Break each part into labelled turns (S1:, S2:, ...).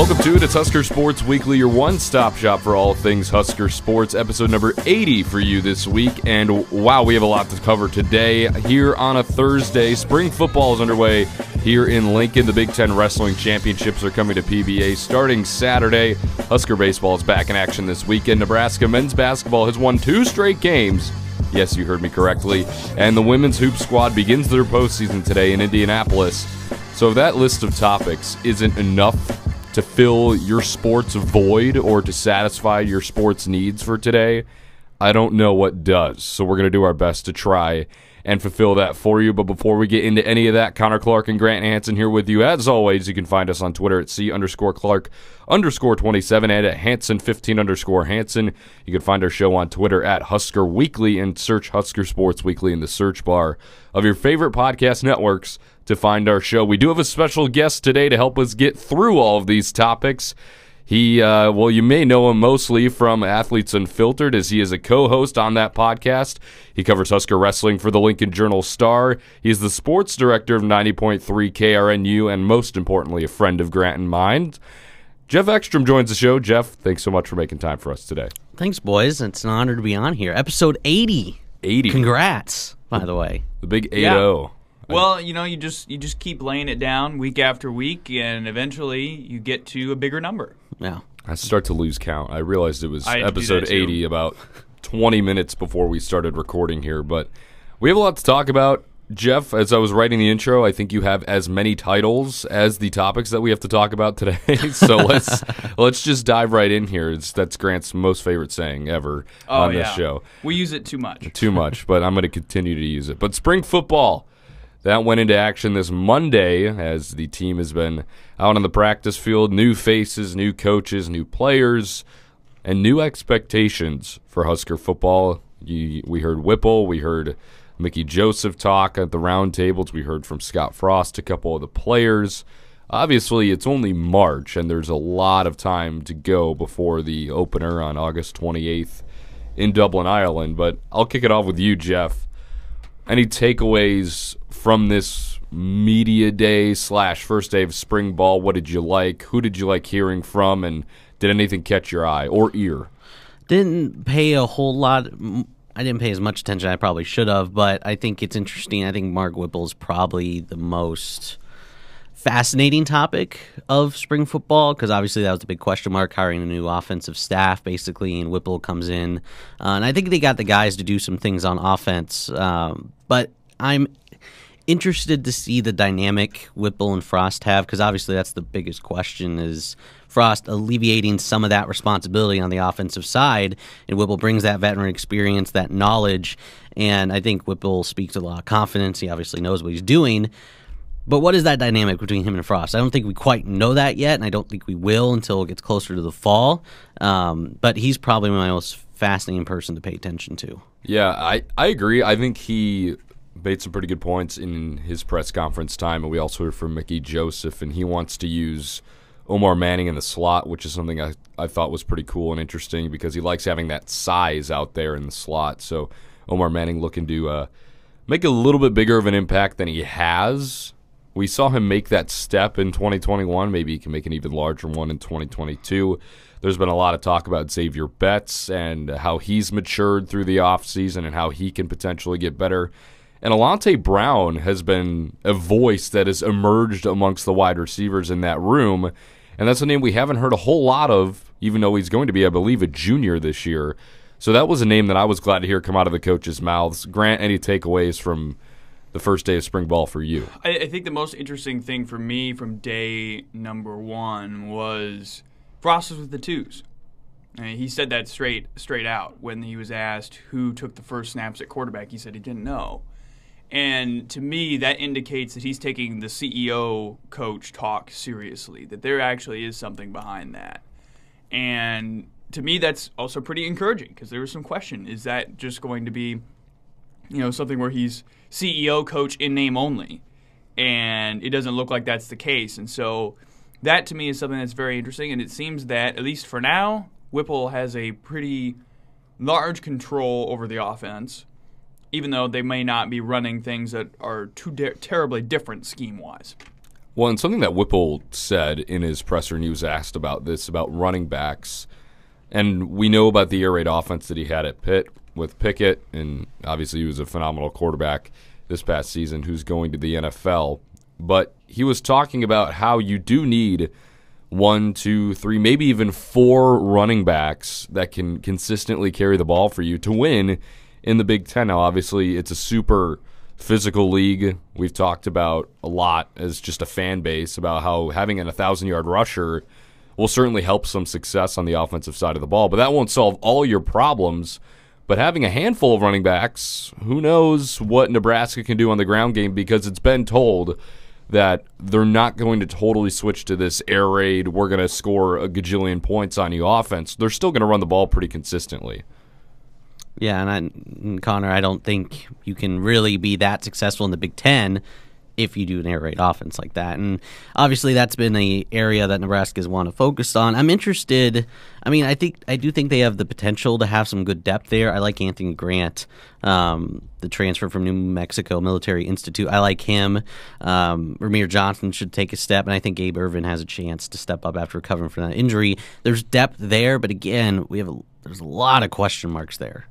S1: Welcome to it. It's Husker Sports Weekly, your one stop shop for all things Husker Sports, episode number 80 for you this week. And wow, we have a lot to cover today. Here on a Thursday, spring football is underway here in Lincoln. The Big Ten Wrestling Championships are coming to PBA starting Saturday. Husker Baseball is back in action this weekend. Nebraska men's basketball has won two straight games. Yes, you heard me correctly. And the women's hoop squad begins their postseason today in Indianapolis. So if that list of topics isn't enough to fill your sports void or to satisfy your sports needs for today, I don't know what does. So we're going to do our best to try and fulfill that for you. But before we get into any of that, Connor Clark and Grant Hanson here with you. As always, you can find us on Twitter at C underscore Clark underscore 27 and at Hanson 15 underscore Hanson. You can find our show on Twitter at Husker Weekly and search Husker Sports Weekly in the search bar of your favorite podcast networks to find our show. We do have a special guest today to help us get through all of these topics. He, uh, well, you may know him mostly from Athletes Unfiltered, as he is a co host on that podcast. He covers Husker wrestling for the Lincoln Journal Star. He's the sports director of 90.3 KRNU, and most importantly, a friend of Grant and Mind. Jeff Ekstrom joins the show. Jeff, thanks so much for making time for us today.
S2: Thanks, boys. It's an honor to be on here. Episode 80.
S1: 80.
S2: Congrats, by the way.
S1: The big 8
S3: Yeah.
S1: 0.
S3: Well, you know, you just you just keep laying it down week after week, and eventually you get to a bigger number.
S2: Yeah.
S1: I start to lose count. I realized it was
S3: I had to do
S1: episode 80 about 20 minutes before we started recording here, but we have a lot to talk about. Jeff, as I was writing the intro, I think you have as many titles as the topics that we have to talk about today. so let's let's just dive right in here. It's, that's Grant's most favorite saying ever
S3: Oh
S1: on
S3: yeah,
S1: this show.
S3: we use it too much.
S1: Too much, but I'm going to continue to use it. But spring football that went into action this Monday as the team has been out on the practice field. New faces, new coaches, new players, and new expectations for Husker football. You, we heard Whipple, we heard Mickey Joseph talk at the roundtables, we heard from Scott Frost, a couple of the players. Obviously, it's only March, and there's a lot of time to go before the opener on August 28th in Dublin, Ireland. But I'll kick it off with you, Jeff any takeaways from this media day slash first day of spring ball? What did you like? Who did you like hearing from? And did anything catch your eye or ear?
S2: Didn't pay a whole lot. I didn't pay as much attention I probably should have, but I think it's interesting. I think Mark Whipple is probably the most fascinating topic of spring football because obviously that was the big question mark hiring a new offensive staff basically and whipple comes in uh, and i think they got the guys to do some things on offense um, but i'm interested to see the dynamic whipple and frost have because obviously that's the biggest question is frost alleviating some of that responsibility on the offensive side and whipple brings that veteran experience that knowledge and i think whipple speaks a lot of confidence he obviously knows what he's doing but what is that dynamic between him and Frost? I don't think we quite know that yet, and I don't think we will until it gets closer to the fall. Um, but he's probably my most fascinating person to pay attention to.
S1: Yeah, I, I agree. I think he made some pretty good points in his press conference time, and we also heard from Mickey Joseph, and he wants to use Omar Manning in the slot, which is something I, I thought was pretty cool and interesting because he likes having that size out there in the slot. So Omar Manning looking to uh, make a little bit bigger of an impact than he has. We saw him make that step in 2021. Maybe he can make an even larger one in 2022. There's been a lot of talk about Xavier Betts and how he's matured through the offseason and how he can potentially get better. And Alante Brown has been a voice that has emerged amongst the wide receivers in that room. And that's a name we haven't heard a whole lot of, even though he's going to be, I believe, a junior this year. So that was a name that I was glad to hear come out of the coaches' mouths. Grant, any takeaways from the first day of spring ball for you?
S3: I, I think the most interesting thing for me from day number one was was with the twos. He said that straight straight out when he was asked who took the first snaps at quarterback. He said he didn't know. And to me, that indicates that he's taking the CEO coach talk seriously, that there actually is something behind that. And to me, that's also pretty encouraging because there was some question is that just going to be, you know, something where he's CEO coach in name only? And it doesn't look like that's the case. And so that to me is something that's very interesting. And it seems that, at least for now, Whipple has a pretty large control over the offense, even though they may not be running things that are too di- terribly different scheme wise.
S1: Well, and something that Whipple said in his presser, and he was asked about this about running backs, and we know about the air raid offense that he had at Pitt with Pickett, and obviously he was a phenomenal quarterback this past season who's going to the NFL. But he was talking about how you do need one, two, three, maybe even four running backs that can consistently carry the ball for you to win in the Big Ten. Now, obviously, it's a super physical league. We've talked about a lot as just a fan base about how having an 1,000 yard rusher will certainly help some success on the offensive side of the ball, but that won't solve all your problems. But having a handful of running backs, who knows what Nebraska can do on the ground game because it's been told that they're not going to totally switch to this air raid, we're going to score a gajillion points on you offense. They're still going to run the ball pretty consistently.
S2: Yeah, and, I, and Connor, I don't think you can really be that successful in the Big Ten if you do an air raid offense like that. And obviously, that's been the area that Nebraska's want to focus on. I'm interested. I mean, I think I do think they have the potential to have some good depth there. I like Anthony Grant, um, the transfer from New Mexico Military Institute. I like him. Um, Rahmir Johnson should take a step, and I think Gabe Ervin has a chance to step up after recovering from that injury. There's depth there, but again, we have a, there's a lot of question marks there.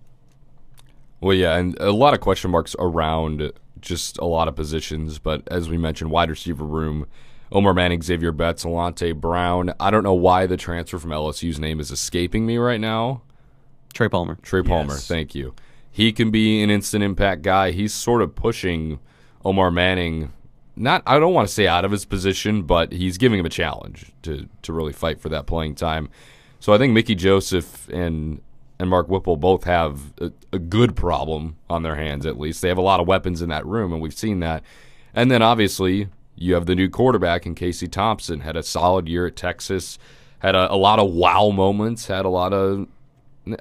S1: Well, yeah, and a lot of question marks around just a lot of positions. But as we mentioned, wide receiver room, Omar Manning, Xavier Betts, Alante Brown. I don't know why the transfer from LSU's name is escaping me right now.
S2: Trey Palmer.
S1: Trey Palmer,
S3: Yes.
S1: thank you. He can be an instant impact guy. He's sort of pushing Omar Manning. Not, I don't want to say out of his position, but he's giving him a challenge to to really fight for that playing time. So I think Mickey Joseph and and Mark Whipple both have uh, a, good problem on their hands. At least they have a lot of weapons in that room, and we've seen that. And then obviously you have the new quarterback in Casey Thompson. Had a solid year at Texas. Had a, a lot of wow moments. Had a lot of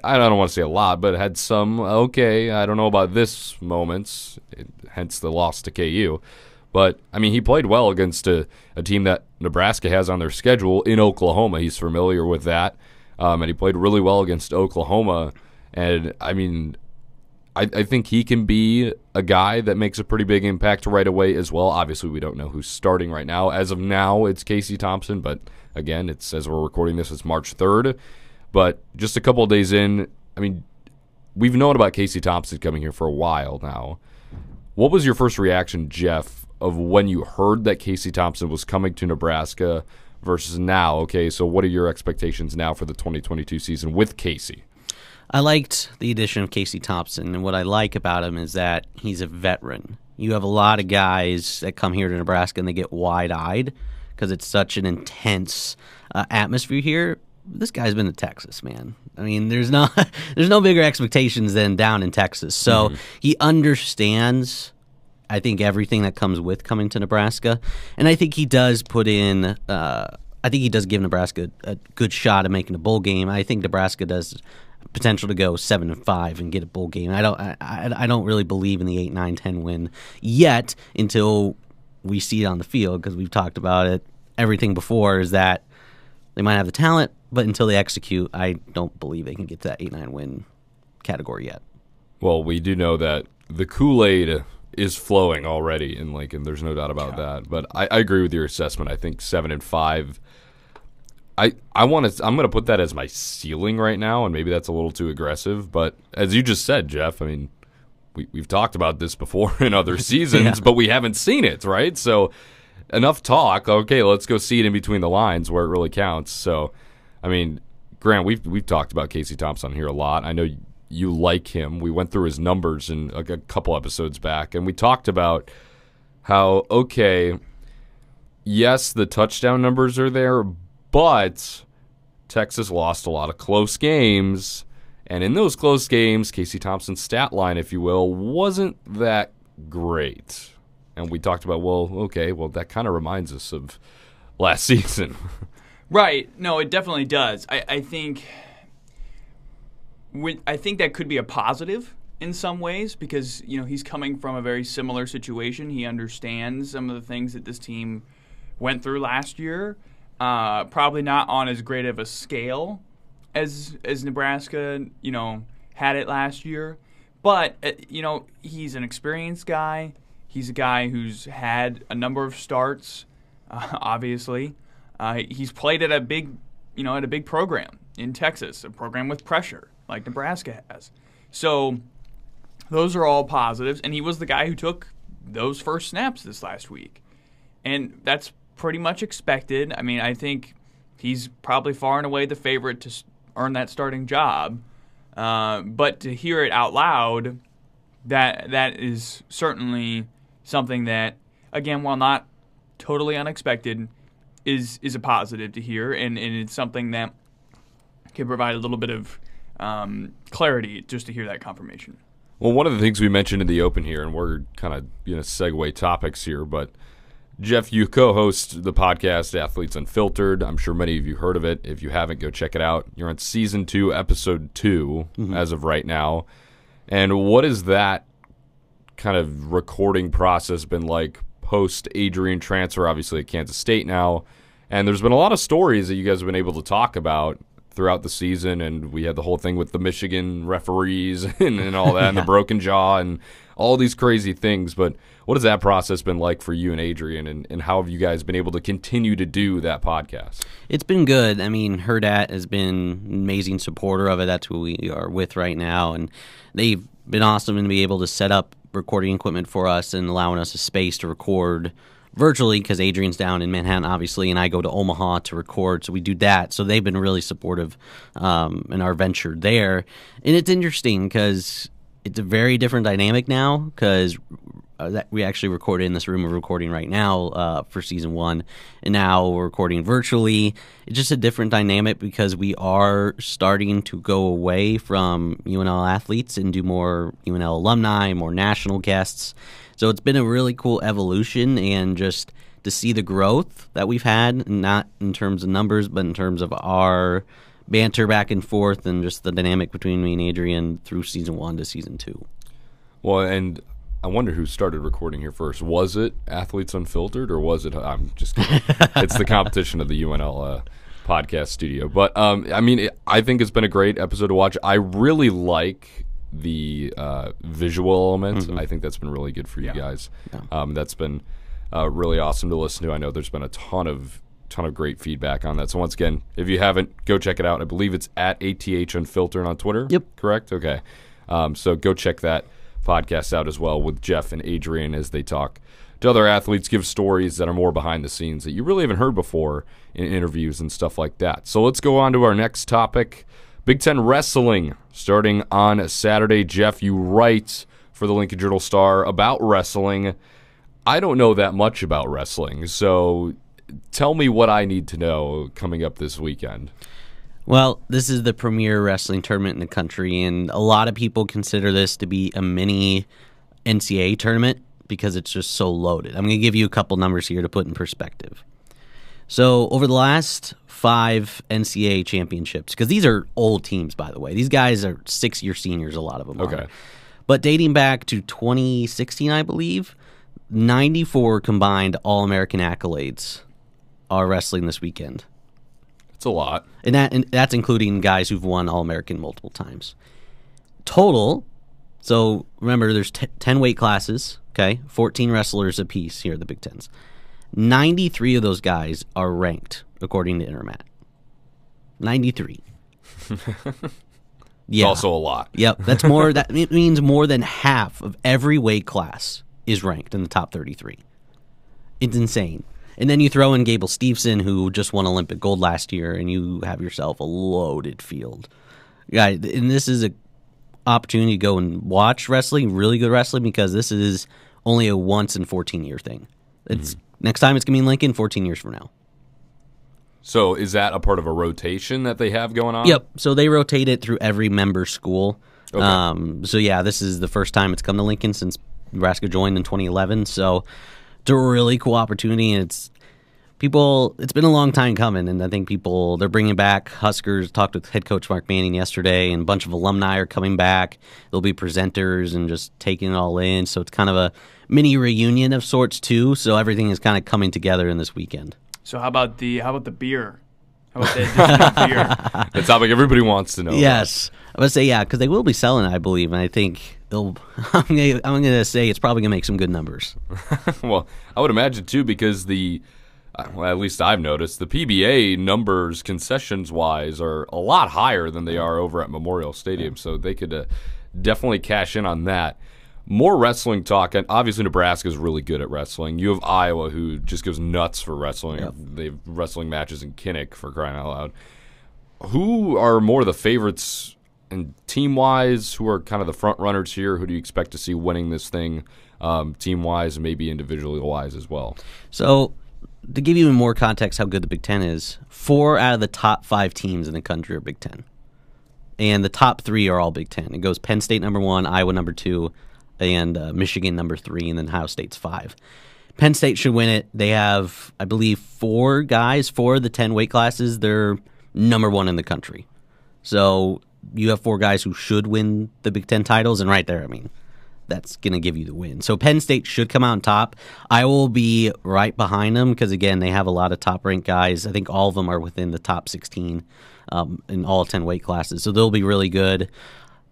S1: I don't want to say a lot, but had some okay. I don't know about this moments, hence the loss to KU. But I mean, he played well against a, a team that Nebraska has on their schedule in Oklahoma. He's familiar with that, um, and he played really well against Oklahoma. And I mean, I, I think he can be a guy that makes a pretty big impact right away as well. Obviously, we don't know who's starting right now. As of now, it's Casey Thompson, but again, it's as we're recording this, it's March third. But just a couple of days in, I mean, we've known about Casey Thompson coming here for a while now. What was your first reaction, Jeff, of when you heard that Casey Thompson was coming to Nebraska versus now? Okay, so what are your expectations now for the 2022 season with Casey?
S2: I liked the addition of Casey Thompson, and what I like about him is that he's a veteran. You have a lot of guys that come here to Nebraska and they get wide eyed because it's such an intense uh, atmosphere here. This guy's been to Texas, man. I mean, there's no there's no bigger expectations than down in Texas. So he understands I think everything that comes with coming to Nebraska, and I think he does put in. Uh, I think he does give Nebraska a good shot at making a bowl game. I think Nebraska does potential to go seven and five and get a bowl game. I don't. I, I, don't really believe in the eight, nine, ten win yet until we see it on the field because we've talked about it. Everything before is that they might have the talent, but until they execute, I don't believe they can get to that eight, nine win category yet.
S1: Well, we do know that the Kool Aid is flowing already in Lincoln. There's no doubt about that. But I, I agree with your assessment. I think seven and five. I I want to. I'm going to put that as my ceiling right now, and maybe that's a little too aggressive. But as you just said, Jeff, I mean, we we've talked about this before in other seasons,
S2: Yeah.
S1: but we haven't seen it, right? So enough talk. Okay, let's go see it in between the lines where it really counts. So, I mean, Grant, we've we've talked about Casey Thompson here a lot. I know you, you like him. We went through his numbers in a, a couple episodes back, and we talked about how okay, yes, the touchdown numbers are there, but Texas lost a lot of close games. And in those close games, Casey Thompson's stat line, if you will, wasn't that great. And we talked about, well, okay, well, that kind of reminds us of last season.
S3: Right. No, it definitely does. I, I think. I think that could be a positive in some ways because you know he's coming from a very similar situation. He understands some of the things that this team went through last year. Uh, probably not on as great of a scale as as Nebraska, you know, had it last year. But uh, you know, he's an experienced guy. He's a guy who's had a number of starts uh, obviously. He's played at a big, you know, at a big program in Texas, a program with pressure like Nebraska has. So those are all positives, and he was the guy who took those first snaps this last week, and that's pretty much expected. I mean, I think he's probably far and away the favorite to earn that starting job. Uh, but to hear it out loud, that that is certainly something that, again, while not totally unexpected, is is a positive to hear, and, and it's something that can provide a little bit of um, clarity just to hear that confirmation.
S1: Well, one of the things we mentioned in the open here, and we're kind of you know segue topics here, but Jeff, you co-host the podcast Athletes Unfiltered. I'm sure many of you heard of it. If you haven't, go check it out. You're on season two, episode 2 mm-hmm. as of right now. And what has that kind of recording process been like post Adrian transfer? Obviously at Kansas State now, and there's been a lot of stories that you guys have been able to talk about throughout the season, and we had the whole thing with the Michigan referees and, and all that, yeah. and the broken jaw, and all these crazy things. But what has that process been like for you and Adrian, and, and how have you guys been able to continue to do that podcast?
S2: It's been good. I mean, Hurrdat has been an amazing supporter of it. That's who we are with right now, and they've been awesome to be able to set up recording equipment for us and allowing us a space to record virtually because Adrian's down in Manhattan, obviously, and I go to Omaha to record. So we do that. So they've been really supportive um, in our venture there. And it's interesting because it's a very different dynamic now because uh, we actually recorded in this room we're recording right now uh, for season one, and now we're recording virtually. It's just a different dynamic because we are starting to go away from UNL athletes and do more UNL alumni, more national guests. So it's been a really cool evolution and just to see the growth that we've had, not in terms of numbers, but in terms of our banter back and forth and just the dynamic between me and Adrian through season one to season two.
S1: Well, and I wonder who started recording here first. Was it Athletes Unfiltered or was it? I'm just kidding. it's the competition of the UNL uh, podcast studio. But um, I mean, it, I think it's been a great episode to watch. I really like the uh, visual element. Mm-hmm. I think that's been really good for you yeah. guys. Yeah. Um, that's been uh, really awesome to listen to. I know there's been a ton of ton of great feedback on that. So once again, if you haven't, go check it out. I believe it's at ATH Unfiltered on Twitter.
S2: Yep.
S1: Correct? Okay. Um, so go check that podcast out as well with Jeff and Adrian as they talk to other athletes, give stories that are more behind the scenes that you really haven't heard before in interviews and stuff like that. So let's go on to our next topic Big Ten Wrestling starting on Saturday. Jeff, you write for the Lincoln Journal Star about wrestling. I don't know that much about wrestling, so tell me what I need to know coming up this weekend.
S2: Well, this is the premier wrestling tournament in the country, and a lot of people consider this to be a mini NCAA tournament because it's just so loaded. I'm going to give you a couple numbers here to put in perspective. So, over the last five NCAA championships, because these are old teams, by the way, these guys are six year seniors, a lot of them.
S1: Okay.
S2: Are. But dating back to 2016, I believe, 94 combined All American accolades are wrestling this weekend.
S1: It's a lot,
S2: and that and that's including guys who've won All American multiple times. Total. So remember, there's t- ten weight classes. Okay, fourteen wrestlers apiece here at the Big Tens. Ninety-three of those guys are ranked according to Intermat. Ninety-three.
S1: yeah, also a lot.
S2: Yep, that's more. that it means more than half of every weight class is ranked in the top thirty-three. It's insane. And then you throw in Gable Steveson, who just won Olympic gold last year, and you have yourself a loaded field. Yeah, and this is a opportunity to go and watch wrestling, really good wrestling, because this is only a once in 14 year thing. It's mm-hmm. next time it's gonna be in Lincoln, 14 years from now.
S1: So is that a part of a rotation that they have going on?
S2: Yep. So they rotate it through every member school. Okay. Um, so yeah, this is the first time it's come to Lincoln since Nebraska joined in 2011. So it's a really cool opportunity, and it's people. It's been a long time coming, and I think people they're bringing back Huskers. Talked with head coach Mark Manning yesterday, and a bunch of alumni are coming back. There'll be presenters and just taking it all in. So it's kind of a mini reunion of sorts too. So everything is kind of coming together in this weekend.
S3: So how about the how about the beer? How about the beer?
S1: The topic everybody wants to know.
S2: Yes, about. I would say yeah, because they will be selling I believe, and I think they'll. I'm gonna, I'm gonna say it's probably gonna make some good numbers.
S1: well, I would imagine too, because the uh, well, at least I've noticed the PBA numbers concessions wise are a lot higher than they are over at Memorial Stadium, so they could uh, definitely cash in on that. More wrestling talk, and obviously Nebraska is really good at wrestling. You have Iowa, who just goes nuts for wrestling.
S2: Yep.
S1: They have wrestling matches in Kinnick for crying out loud. Who are more the favorites and team wise? Who are kind of the front runners here? Who do you expect to see winning this thing, um, team wise, and maybe individually wise as well?
S2: So, to give you even more context how good the Big Ten is, four out of the top five teams in the country are Big Ten. And the top three are all Big Ten. It goes Penn State number one, Iowa number two, and uh, Michigan number three, and then Ohio State's five. Penn State should win it. They have, I believe, four guys, four of the 10 weight classes. They're number one in the country. So you have four guys who should win the Big Ten titles, and right there, I mean, that's going to give you the win. So Penn State should come out on top. I will be right behind them because, again, they have a lot of top ranked guys. I think all of them are within the top 16 um, in all 10 weight classes. So they'll be really good.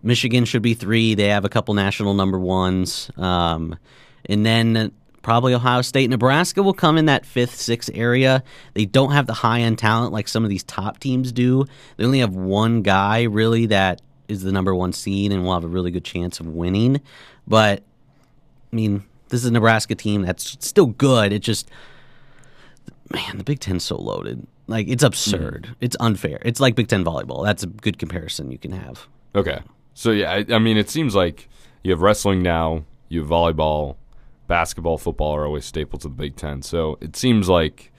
S2: Michigan should be three. They have a couple national number ones. Um, and then probably Ohio State. Nebraska will come in that fifth, sixth area. They don't have the high end talent like some of these top teams do. They only have one guy really that is the number one seed and will have a really good chance of winning. But I mean, this is a Nebraska team that's still good. It just man, the Big Ten's so loaded. Like it's absurd. It's unfair. It's like Big Ten volleyball. That's a good comparison you can have.
S1: Okay. So yeah, I, I mean, it seems like you have wrestling now, you have volleyball, basketball, football are always staples of the Big Ten. So it seems like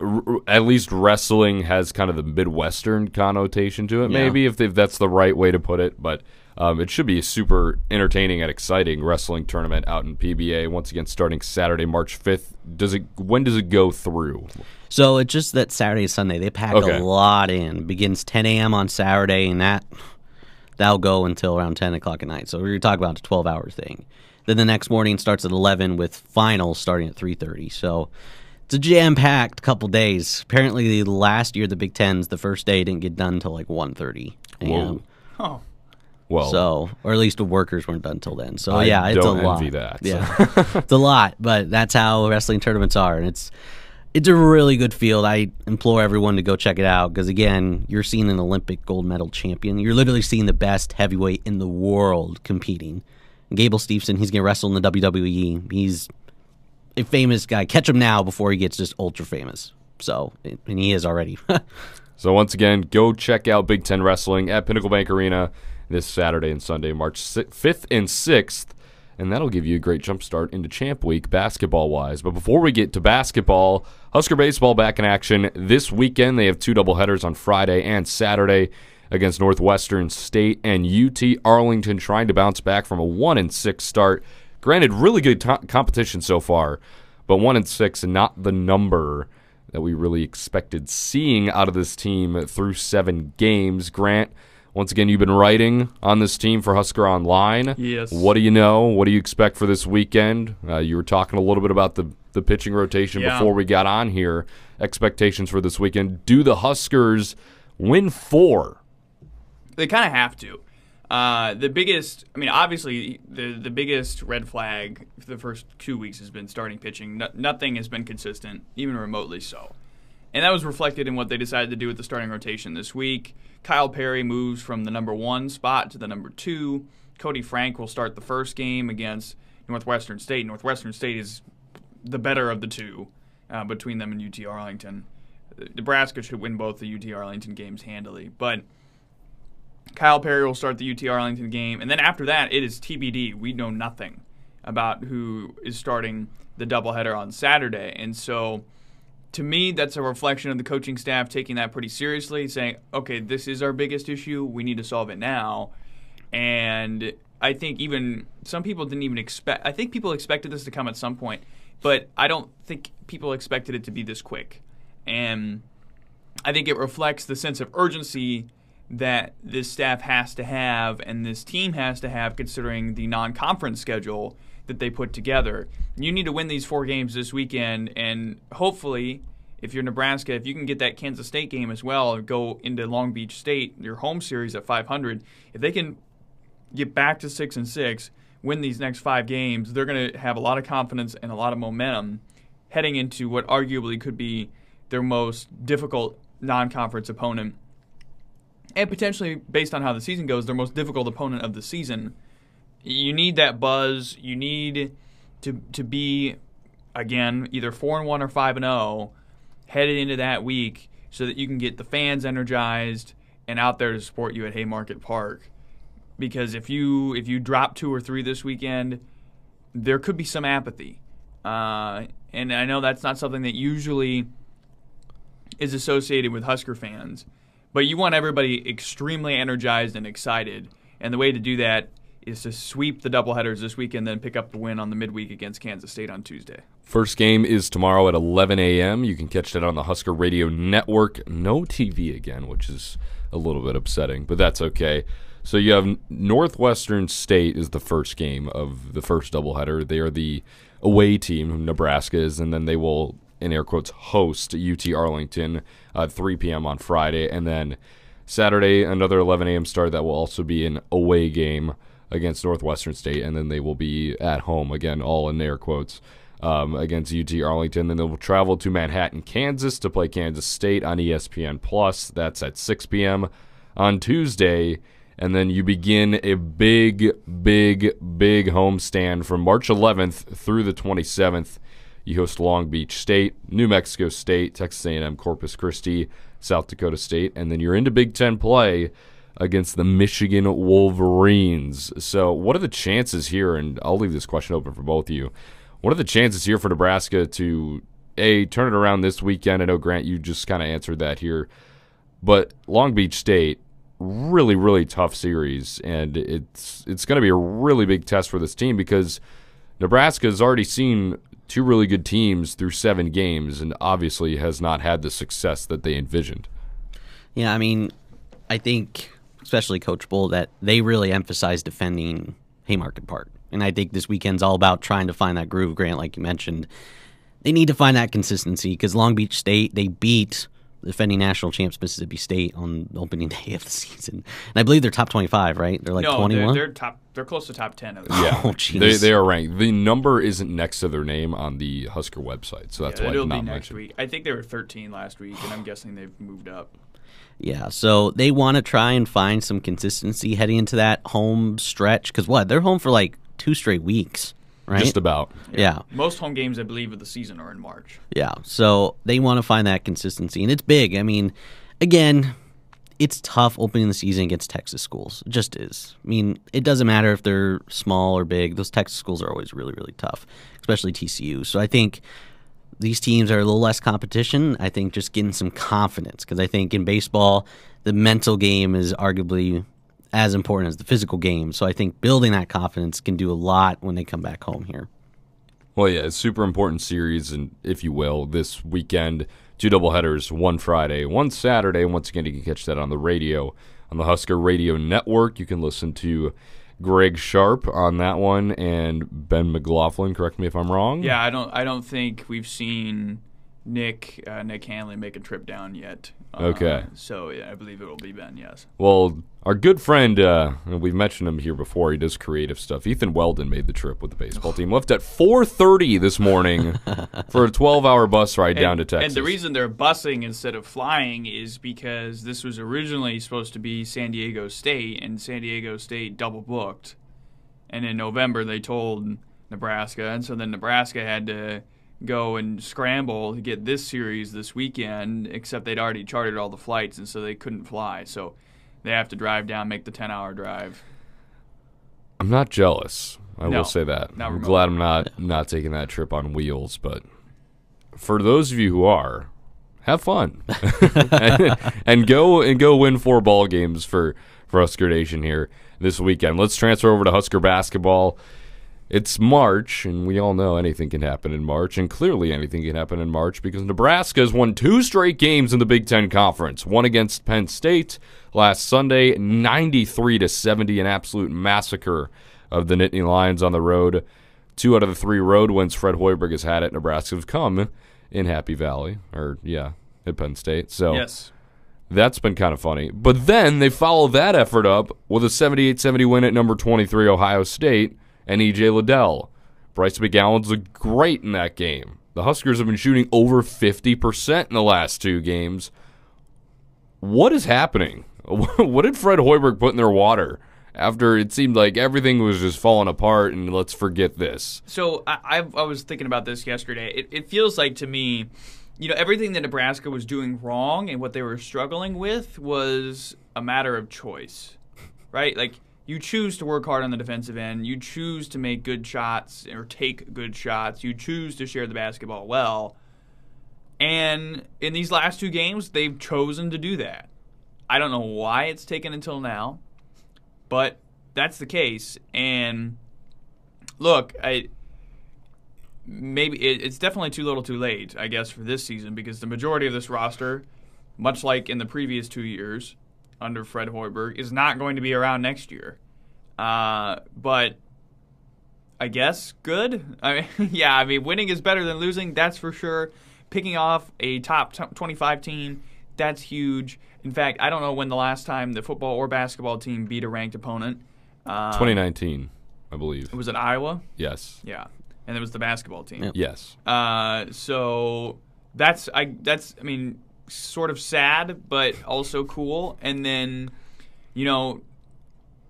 S1: r- at least wrestling has kind of the Midwestern connotation to it,
S2: Yeah.
S1: maybe if, if that's the right way to put it. But um, it should be a super entertaining and exciting wrestling tournament out in PBA. Once again, starting Saturday, March fifth. Does it? When does it go through?
S2: So it's just that Saturday and Sunday they pack
S1: Okay.
S2: a lot in. Begins 10 a.m. on Saturday, and that that'll go until around 10 o'clock at night. So we're talking about a 12 hour thing. Then the next morning starts at 11 with finals starting at 3:30. So it's a jam packed couple days. Apparently, the last year the Big Ten's the first day didn't get done until like 1:30
S1: Whoa.
S2: a.m.
S3: Oh,
S1: Well,
S2: So, or at least the workers weren't done till then. So
S1: I
S2: yeah, it's a lot.
S1: that, so.
S2: Yeah, it's a lot, but that's how wrestling tournaments are, and it's it's a really good field. I implore everyone to go check it out because again, you're seeing an Olympic gold medal champion. You're literally seeing the best heavyweight in the world competing. Gable Steveson, he's gonna wrestle in the WWE. He's a famous guy. Catch him now before he gets just ultra famous. So, and he is already.
S1: So once again, go check out Big Ten Wrestling at Pinnacle Bank Arena this Saturday and Sunday, March 5th and 6th. And that'll give you a great jump start into Champ Week basketball wise. But before we get to basketball, Husker Baseball back in action this weekend. They have two doubleheaders on Friday and Saturday against Northwestern State and UT Arlington trying to bounce back from a 1 and 6 start. Granted, really good to- competition so far, but 1 and 6 and not the number that we really expected seeing out of this team through seven games. Grant, once again, you've been writing on this team for Husker Online.
S3: Yes.
S1: What do you know? What do you expect for this weekend? Uh, you were talking a little bit about the, the pitching rotation
S3: Yeah.
S1: before we got on here. Expectations for this weekend. Do the Huskers win four?
S3: they kind of have to. Uh, the biggest, I mean, obviously, the the biggest red flag for the first two weeks has been starting pitching. No, nothing has been consistent, even remotely so. And that was reflected in what they decided to do with the starting rotation this week. Kyle Perry moves from the number one spot to the number two. Koty Frank will start the first game against Northwestern State. Northwestern State is the better of the two uh, between them and UT Arlington. Nebraska should win both the UT Arlington games handily, but Kyle Perry will start the UT Arlington game, and then after that, it is TBD. We know nothing about who is starting the doubleheader on Saturday, and so to me, that's a reflection of the coaching staff taking that pretty seriously, saying, "Okay, this is our biggest issue. We need to solve it now." And I think even some people didn't even expect. I think people expected this to come at some point, but I don't think people expected it to be this quick. And I think it reflects the sense of urgency that this staff has to have and this team has to have considering the non-conference schedule that they put together. You need to win these four games this weekend and hopefully if you're Nebraska, if you can get that Kansas State game as well, go into Long Beach State, your home series at 500, if they can get back to 6 and 6, win these next 5 games, they're going to have a lot of confidence and a lot of momentum heading into what arguably could be their most difficult non-conference opponent, and potentially based on how the season goes, their most difficult opponent of the season. You need that buzz. You need to to be again either four and one or five and zero oh, headed into that week, so that you can get the fans energized and out there to support you at Haymarket Park. Because if you if you drop two or three this weekend, there could be some apathy, uh, and I know that's not something that usually is associated with Husker fans. But you want everybody extremely energized and excited, and the way to do that is to sweep the doubleheaders this weekend, then pick up the win on the midweek against Kansas State on Tuesday.
S1: First game is tomorrow at 11 a.m. You can catch that on the Husker Radio Network. No TV again, which is a little bit upsetting, but that's okay. So you have Northwestern State is the first game of the first doubleheader. They are the away team, Nebraska is, and then they will, in air quotes, host UT Arlington at 3 p.m. on Friday, and then Saturday another 11 a.m. start that will also be an away game against Northwestern State, and then they will be at home again, all in air quotes. Um, against UT Arlington. Then they will travel to Manhattan, Kansas to play Kansas State on ESPN Plus. That's at 6 p.m. on Tuesday. And then you begin a big, big, big homestand from March 11th through the 27th. You host Long Beach State, New Mexico State, Texas A&M, Corpus Christi, South Dakota State, and then you're into Big Ten play against the Michigan Wolverines. So, what are the chances here? And I'll leave this question open for both of you. What are the chances here for Nebraska to a turn it around this weekend? I know Grant, you just kind of answered that here, but Long Beach State, really, really tough series, and it's it's going to be a really big test for this team because Nebraska has already seen two really good teams through seven games, and obviously has not had the success that they envisioned.
S2: Yeah, I mean, I think especially Coach Bolt, that they really emphasize defending Haymarket Park. And I think this weekend's all about trying to find that groove, Grant, like you mentioned. They need to find that consistency because Long Beach State, they beat defending national champs Mississippi State on opening day of the season. And I believe they're top 25, right? They're like
S3: no,
S2: 21?
S3: They're, they're, top. They're close to top 10. Of the oh,
S1: yeah,
S2: oh, geez.
S1: they, they are ranked. The number isn't next to their name on the Husker website, so that's
S3: yeah,
S1: why
S3: it'll
S1: it's not
S3: be next
S1: mentioned.
S3: week. I think they were 13 last week, and I'm guessing they've moved up.
S2: Yeah, so they want to try and find some consistency heading into that home stretch because what? They're home for like two straight weeks, right?
S1: Just about.
S2: yeah.
S3: Most home games, I believe, of the season are in March.
S2: Yeah. So they want to find that consistency, and it's big. I mean, again, it's tough opening the season against Texas schools. It just is. I mean, it doesn't matter if they're small or big. Those Texas schools are always really, really tough, especially TCU. So I think these teams are a little less competition. I think just getting some confidence because I think in baseball, the mental game is arguably as important as the physical game. So I think building that confidence can do a lot when they come back home here.
S1: Well, yeah, it's super important series, and if you will, this weekend, two doubleheaders, one Friday, one Saturday. Once again, you can catch that on the radio on the Husker Radio Network. You can listen to Greg Sharpe on that one and Ben McLaughlin. Correct me if I'm wrong.
S3: Yeah, I don't. I don't think we've seen Nick uh, Nick Hanley make a trip down yet. Uh,
S1: Okay.
S3: So yeah, I believe it will be Ben. Yes.
S1: Well, our good friend, uh, we've mentioned him here before. He does creative stuff. Ethan Weldon made the trip with the baseball team. Left at 4:30 this morning for a 12-hour bus ride down to Texas.
S3: And the reason they're busing instead of flying is because this was originally supposed to be San Diego State, and San Diego State double booked. And in November, they told Nebraska, and so then Nebraska had to go and scramble to get this series this weekend, except they'd already chartered all the flights, and so they couldn't fly. So they have to drive down, make the 10 hour drive.
S1: I'm not jealous. I
S3: No,
S1: will say that. I'm
S3: remotely.
S1: glad I'm not not taking that trip on wheels, but for those of you who are, have fun and, and go and go win four ball games for for Husker Nation here this weekend. Let's transfer over to Husker basketball. It's March, and we all know anything can happen in March, and clearly anything can happen in March because Nebraska has won two straight games in the Big Ten Conference. One against Penn State last Sunday, 93 to 70, an absolute massacre of the Nittany Lions on the road. Two out of the three road wins Fred Hoiberg has had at Nebraska have come in Happy Valley, or yeah, at Penn State. So
S3: Yes.
S1: that's been kind of funny. But then they follow that effort up with a 78 70 win at number 23 Ohio State and EJ Liddell. Bryce McGowens looked great in that game. The Huskers have been shooting over 50% in the last two games. What is happening? what did Fred Hoiberg put in their water after it seemed like everything was just falling apart and let's forget this?
S3: So I, I, I was thinking about this yesterday. It, it feels like to me, you know, everything that Nebraska was doing wrong and what they were struggling with was a matter of choice, right? Like you choose to work hard on the defensive end, you choose to make good shots or take good shots, you choose to share the basketball well. And in these last two games, they've chosen to do that. I don't know why it's taken until now, but that's the case. And look, I maybe it, it's definitely too little, too late, I guess, for this season because the majority of this roster, much like in the previous two years under Fred Hoiberg, is not going to be around next year. Uh, but I guess good. I mean, yeah, I mean, winning is better than losing. That's for sure. Picking off a top 25 team, that's huge. In fact, I don't know when the last time the football or basketball team beat a ranked opponent. Um,
S1: 2019, I believe.
S3: It was it Iowa?
S1: Yes.
S3: Yeah, and it was the basketball team.
S1: Yes.
S3: Uh, so that's I that's I mean sort of sad, but also cool. And then, you know,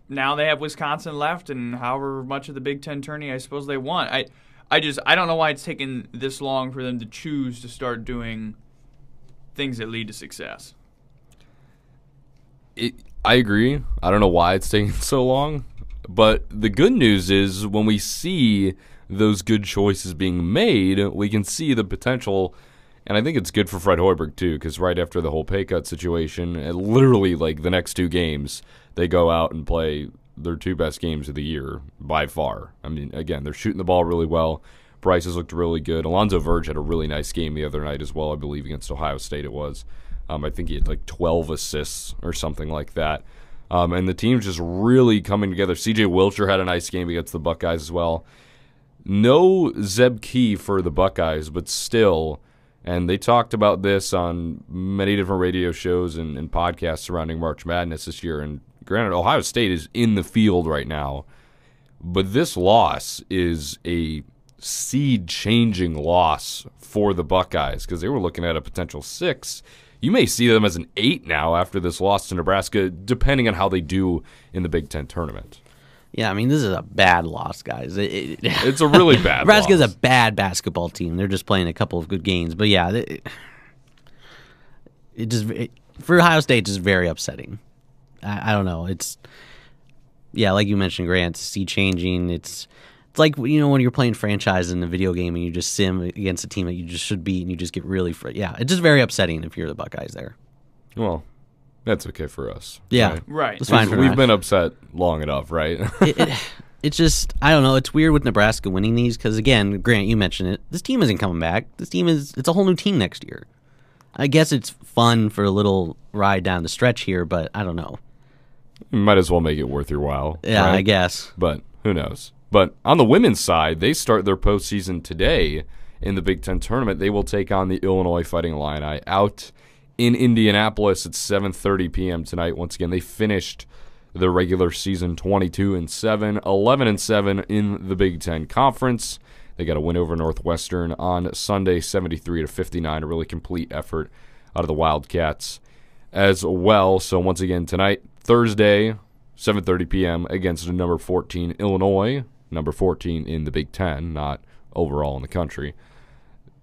S3: now they have Wisconsin left, and however much of the Big Ten tourney I suppose they want. I I just I don't know why it's taken this long for them to choose to start doing things that lead to success.
S1: It, I agree. I don't know why it's taking so long, but the good news is when we see those good choices being made, we can see the potential. And I think it's good for Fred Hoiberg too, because right after the whole pay cut situation, it literally like the next two games, they go out and play their two best games of the year by far. I mean, again, they're shooting the ball really well. Bryce has looked really good. Alonzo Verge had a really nice game the other night as well, I believe, against Ohio State it was. Um, I think he had like 12 assists or something like that. Um, and the team's just really coming together. CJ Wilcher had a nice game against the Buckeyes as well. No Zed Key for the Buckeyes, but still, and they talked about this on many different radio shows and, and podcasts surrounding March Madness this year. And granted, Ohio State is in the field right now, but this loss is a seed changing loss for the Buckeyes because they were looking at a potential six. You may see them as an eight now after this loss to Nebraska, depending on how they do in the Big Ten tournament.
S2: Yeah, I mean this is a bad loss, guys. It, it,
S1: It's a really bad loss.
S2: Nebraska's
S1: loss.
S2: a bad basketball team. They're just playing a couple of good games, but yeah, it, it just for Ohio State, it's just very upsetting. I, I don't know. It's yeah, like you mentioned, Grant. See changing. It's it's like you know when you're playing franchise in a video game and you just sim against a team that you just should beat and you just get really fr- yeah. It's just very upsetting if you're the Buckeyes there.
S1: Well, that's okay for us.
S2: Yeah,
S1: right?
S3: Right.
S2: It's fine
S1: We've, we've been upset long enough, right?
S2: it, it, it's just I don't know. It's weird with Nebraska winning these because again, Grant, you mentioned it. This team isn't coming back. This team is it's a whole new team next year. I guess it's fun for a little ride down the stretch here, but I don't know.
S1: you might as well make it worth your while.
S2: Yeah,
S1: right?
S2: I guess.
S1: But who knows? But on the women's side, they start their postseason today in the Big Ten tournament. They will take on the Illinois Fighting Illini out in Indianapolis at 7:30 p.m. tonight. Once again, they finished the regular season 22 and 7, 11 and 7 in the Big Ten Conference. They got a win over Northwestern on Sunday, 73 to 59. A really complete effort out of the Wildcats as well. So once again tonight, Thursday, 7:30 p.m. against number 14 Illinois, number 14 in the Big 10, not overall in the country.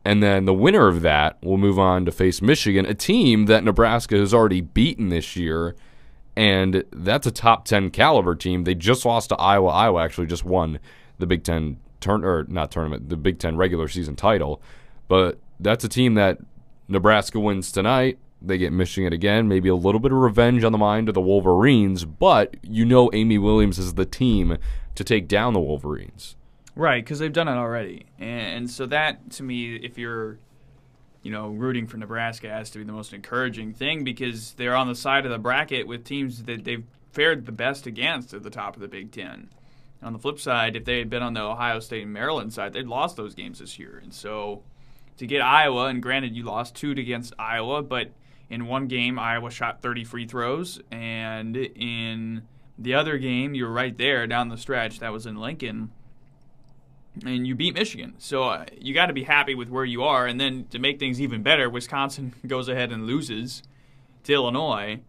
S1: And then the winner of that will move on to face Michigan, a team that Nebraska has already beaten this year, and that's a top 10 caliber team. They just lost to Iowa. Iowa actually just won the Big 10 turn or not tournament, the Big 10 regular season title. But that's a team that Nebraska wins tonight. They get Michigan again, maybe a little bit of revenge on the mind of the Wolverines, but you know Amy Williams is the team to take down the Wolverines.
S3: Right, because they've done it already, and, so that to me, if you're, you know, rooting for Nebraska, has to be the most encouraging thing because they're on the side of the bracket with teams that they've fared the best against at the top of the Big Ten. On the flip side, if they had been on the Ohio State and Maryland side, they'd lost those games this year, and so to get Iowa, and granted you lost two against Iowa, but in one game Iowa shot 30 free throws, and in the other game you're right there down the stretch. That was in Lincoln and you beat Michigan. So uh, you got to be happy with where you are. And then to make things even better, Wisconsin goes ahead and loses to Illinois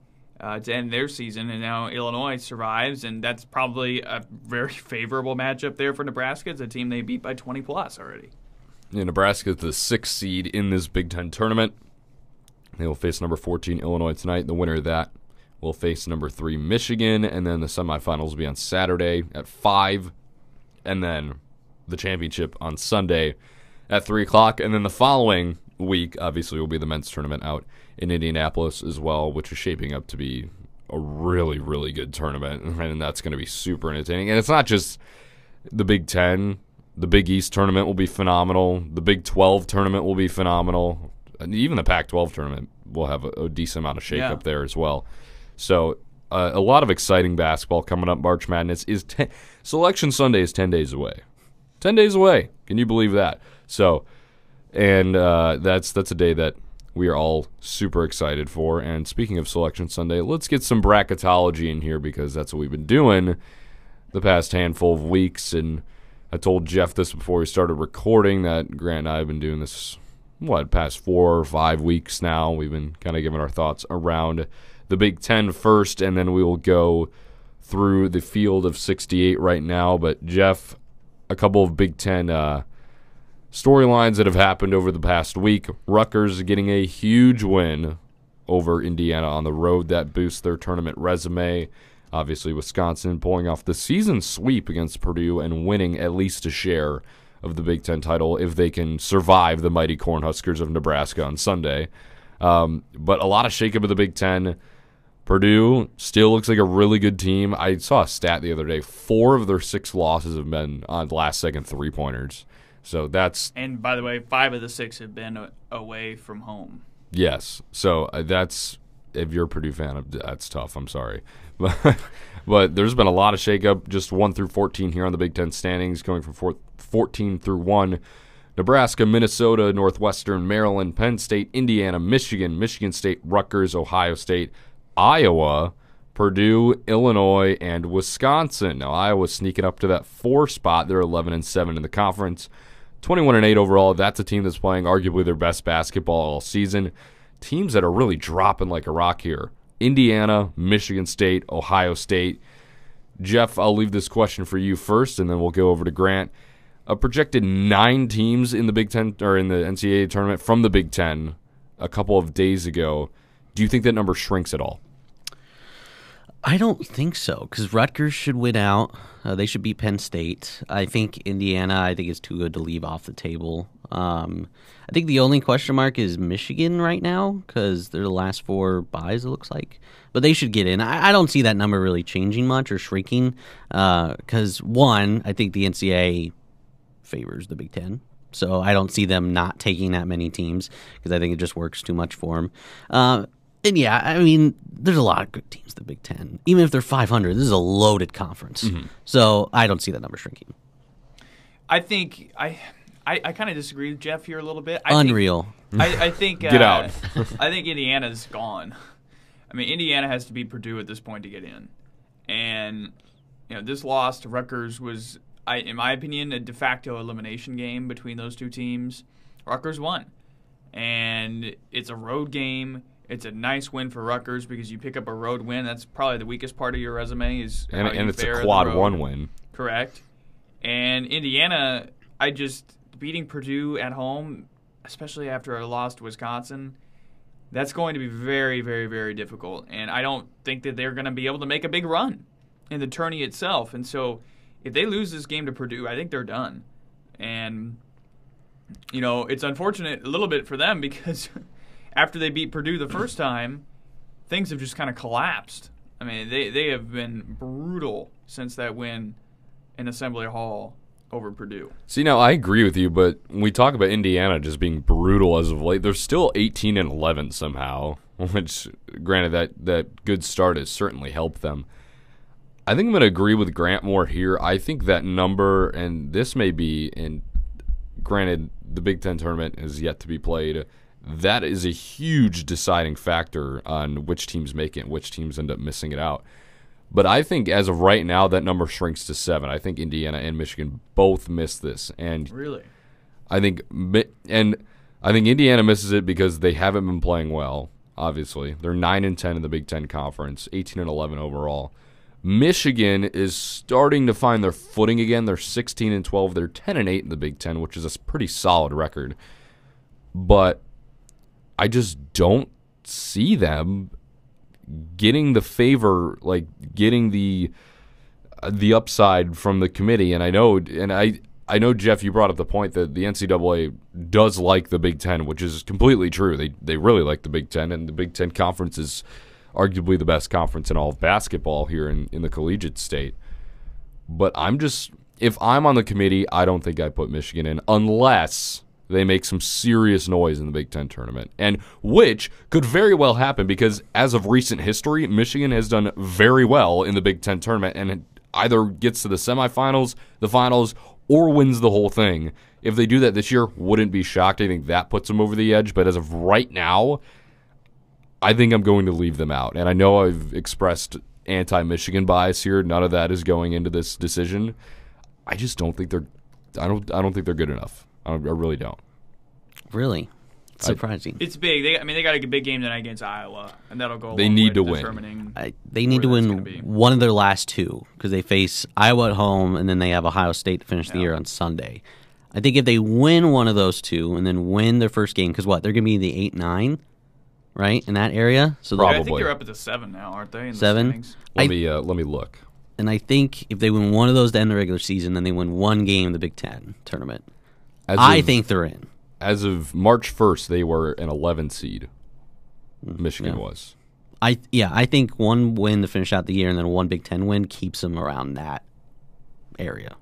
S3: uh, to end their season, and now Illinois survives, and that's probably a very favorable matchup there for Nebraska. It's a team they beat by 20 plus already.
S1: Yeah, Nebraska is the sixth seed in this Big Ten tournament. They will face number 14 Illinois tonight. The winner of that will face number three Michigan, and then the semifinals will be on Saturday at five, and then the championship on Sunday at three o'clock, and then the following week, obviously, will be the men's tournament out in Indianapolis as well, which is shaping up to be a really, really good tournament, and that's going to be super entertaining. And it's not just the Big Ten. The Big East tournament will be phenomenal. The Big 12 tournament will be phenomenal. And even the Pac 12 tournament will have a, a decent amount of shakeup
S3: Yeah.
S1: there as well. So, uh, a lot of exciting basketball coming up. March Madness is ten, Selection Sunday is 10 days away. 10 days away. Can you believe that? So, and uh, that's that's a day that we are all super excited for. And speaking of Selection Sunday, let's get some bracketology in here because that's what we've been doing the past handful of weeks. And I told Jeff this before we started recording that Grant and I have been doing this what past four or five weeks now. We've been kind of giving our thoughts around the Big Ten first, and then we will go through the field of 68 right now. But Jeff, a couple of Big Ten uh, storylines that have happened over the past week. Rutgers getting a huge win over Indiana on the road that boosts their tournament resume. Obviously, Wisconsin pulling off the season sweep against Purdue and winning at least a share of the Big Ten title if they can survive the mighty Cornhuskers of Nebraska on Sunday. Um, but a lot of shakeup of the Big Ten. Purdue still looks like a really good team. I saw a stat the other day. Four of their six losses have been on last second three pointers. So that's
S3: And by the way, five of the six have been away from home.
S1: yes. So uh, that's if you're a Purdue fan, that's tough. I'm sorry, but but there's been a lot of shakeup. Just one through 14 here on the Big Ten standings, going from four, 14 through one. Nebraska, Minnesota, Northwestern, Maryland, Penn State, Indiana, Michigan, Michigan State, Rutgers, Ohio State, Iowa, Purdue, Illinois, and Wisconsin. Now Iowa's sneaking up to that four spot. They're 11 and 7 in the conference. 21 and 8 overall. That's a team that's playing arguably their best basketball all season. Teams that are really dropping like a rock here. Indiana, Michigan State, Ohio State. Jeff, I'll leave this question for you first, and then we'll go over to Grant. A projected nine teams in the Big Ten or in the NCAA tournament from the Big Ten a couple of days ago. Do you think that number shrinks at all?
S2: I don't think so because Rutgers should win out. Uh, they should beat Penn State. I think Indiana. I think is too good to leave off the table. Um, I think the only question mark is Michigan right now because they're the last four byes. It looks like, but they should get in. I, I don't see that number really changing much or shrinking because one, I think the NCAA favors the Big Ten. So I don't see them not taking that many teams because I think it just works too much for them. Uh, and yeah, I mean, there's a lot of good teams. in The Big Ten, even if they're 500, this is a loaded conference. So I don't see that number shrinking.
S3: I think I I, I kind of disagree with Jeff here a little bit. I think-
S2: Unreal.
S3: I, I think
S1: Get
S3: uh,
S1: out.
S3: I think Indiana's gone. I mean, Indiana has to beat Purdue at this point to get in, and you know this loss to Rutgers was, I, in my opinion, a de facto elimination game between those two teams. Rutgers won, and it's a road game. It's a nice win for Rutgers because you pick up a road win. That's probably the weakest part of your resume is
S1: And, and it's a quad one win.
S3: Correct. And Indiana, I just beating Purdue at home, especially after a loss to Wisconsin, that's going to be very, very, very difficult. And I don't think that they're going to be able to make a big run in the tourney itself. And so if they lose this game to Purdue, I think they're done. And you know, it's unfortunate a little bit for them because after they beat Purdue the first time, things have just kind of collapsed. I mean, they, they have been brutal since that win in Assembly Hall over Purdue.
S1: See, now I agree with you, but we talk about Indiana just being brutal as of late, they're still 18 and 11 somehow. Which, granted, that that good start has certainly helped them. I think I'm going to agree with Grant more here. I think that number, and this may be, and granted, the Big Ten tournament is yet to be played. That is a huge deciding factor on which teams make it, and which teams end up missing it out. But I think as of right now, that number shrinks to seven. I think Indiana and Michigan both miss this, and
S3: Really?
S1: I think and I think Indiana misses it because they haven't been playing well. Obviously, they're nine and ten in the Big Ten conference, eighteen and eleven overall. Michigan is starting to find their footing again. They're sixteen and twelve. They're ten and eight in the Big Ten, which is a pretty solid record. But I just don't see them getting the favor, like getting the uh, the upside from the committee. And I know, and I I know Jeff, you brought up the point that the NCAA does like the Big Ten, which is completely true. They they really like the Big Ten, and the Big Ten conference is arguably the best conference in all of basketball here in, in the collegiate state. But I'm just if I'm on the committee, I don't think I put Michigan in unless they make some serious noise in the Big Ten tournament. And which could very well happen because as of recent history, Michigan has done very well in the Big Ten tournament and it either gets to the semifinals, the finals, or wins the whole thing. If they do that this year, wouldn't be shocked. I think that puts them over the edge. But as of right now, I think I'm going to leave them out. And I know I've expressed anti-Michigan bias here. None of that is going into this decision. I just don't think they're. I don't. I don't think they're good enough. I, I really don't.
S2: Really surprising.
S3: It's big. They, I mean, they got a big game tonight against Iowa, and that'll go.
S1: They need to win.
S2: I, they need to win one of their last two because they face Iowa at home and then they have Ohio State to finish the year on Sunday. I think if they win one of those two and then win their first game, because what they're going to be in the eight nine, right in that area. So
S3: I
S2: they'll-
S3: think
S1: Probably.
S3: they're up at the seven now, aren't they? in
S2: Seven?
S3: standings?
S1: Let
S2: I-
S1: me. Uh, let me look.
S2: and I think if they win one of those to end the regular season, then they win one game in the Big Ten tournament.
S1: As
S2: I
S1: of-
S2: think they're in.
S1: as of March 1st, they were an 11 seed. Michigan
S2: yeah.
S1: was.
S2: I yeah, I think one win to finish out the year and then one Big Ten win keeps them around that area.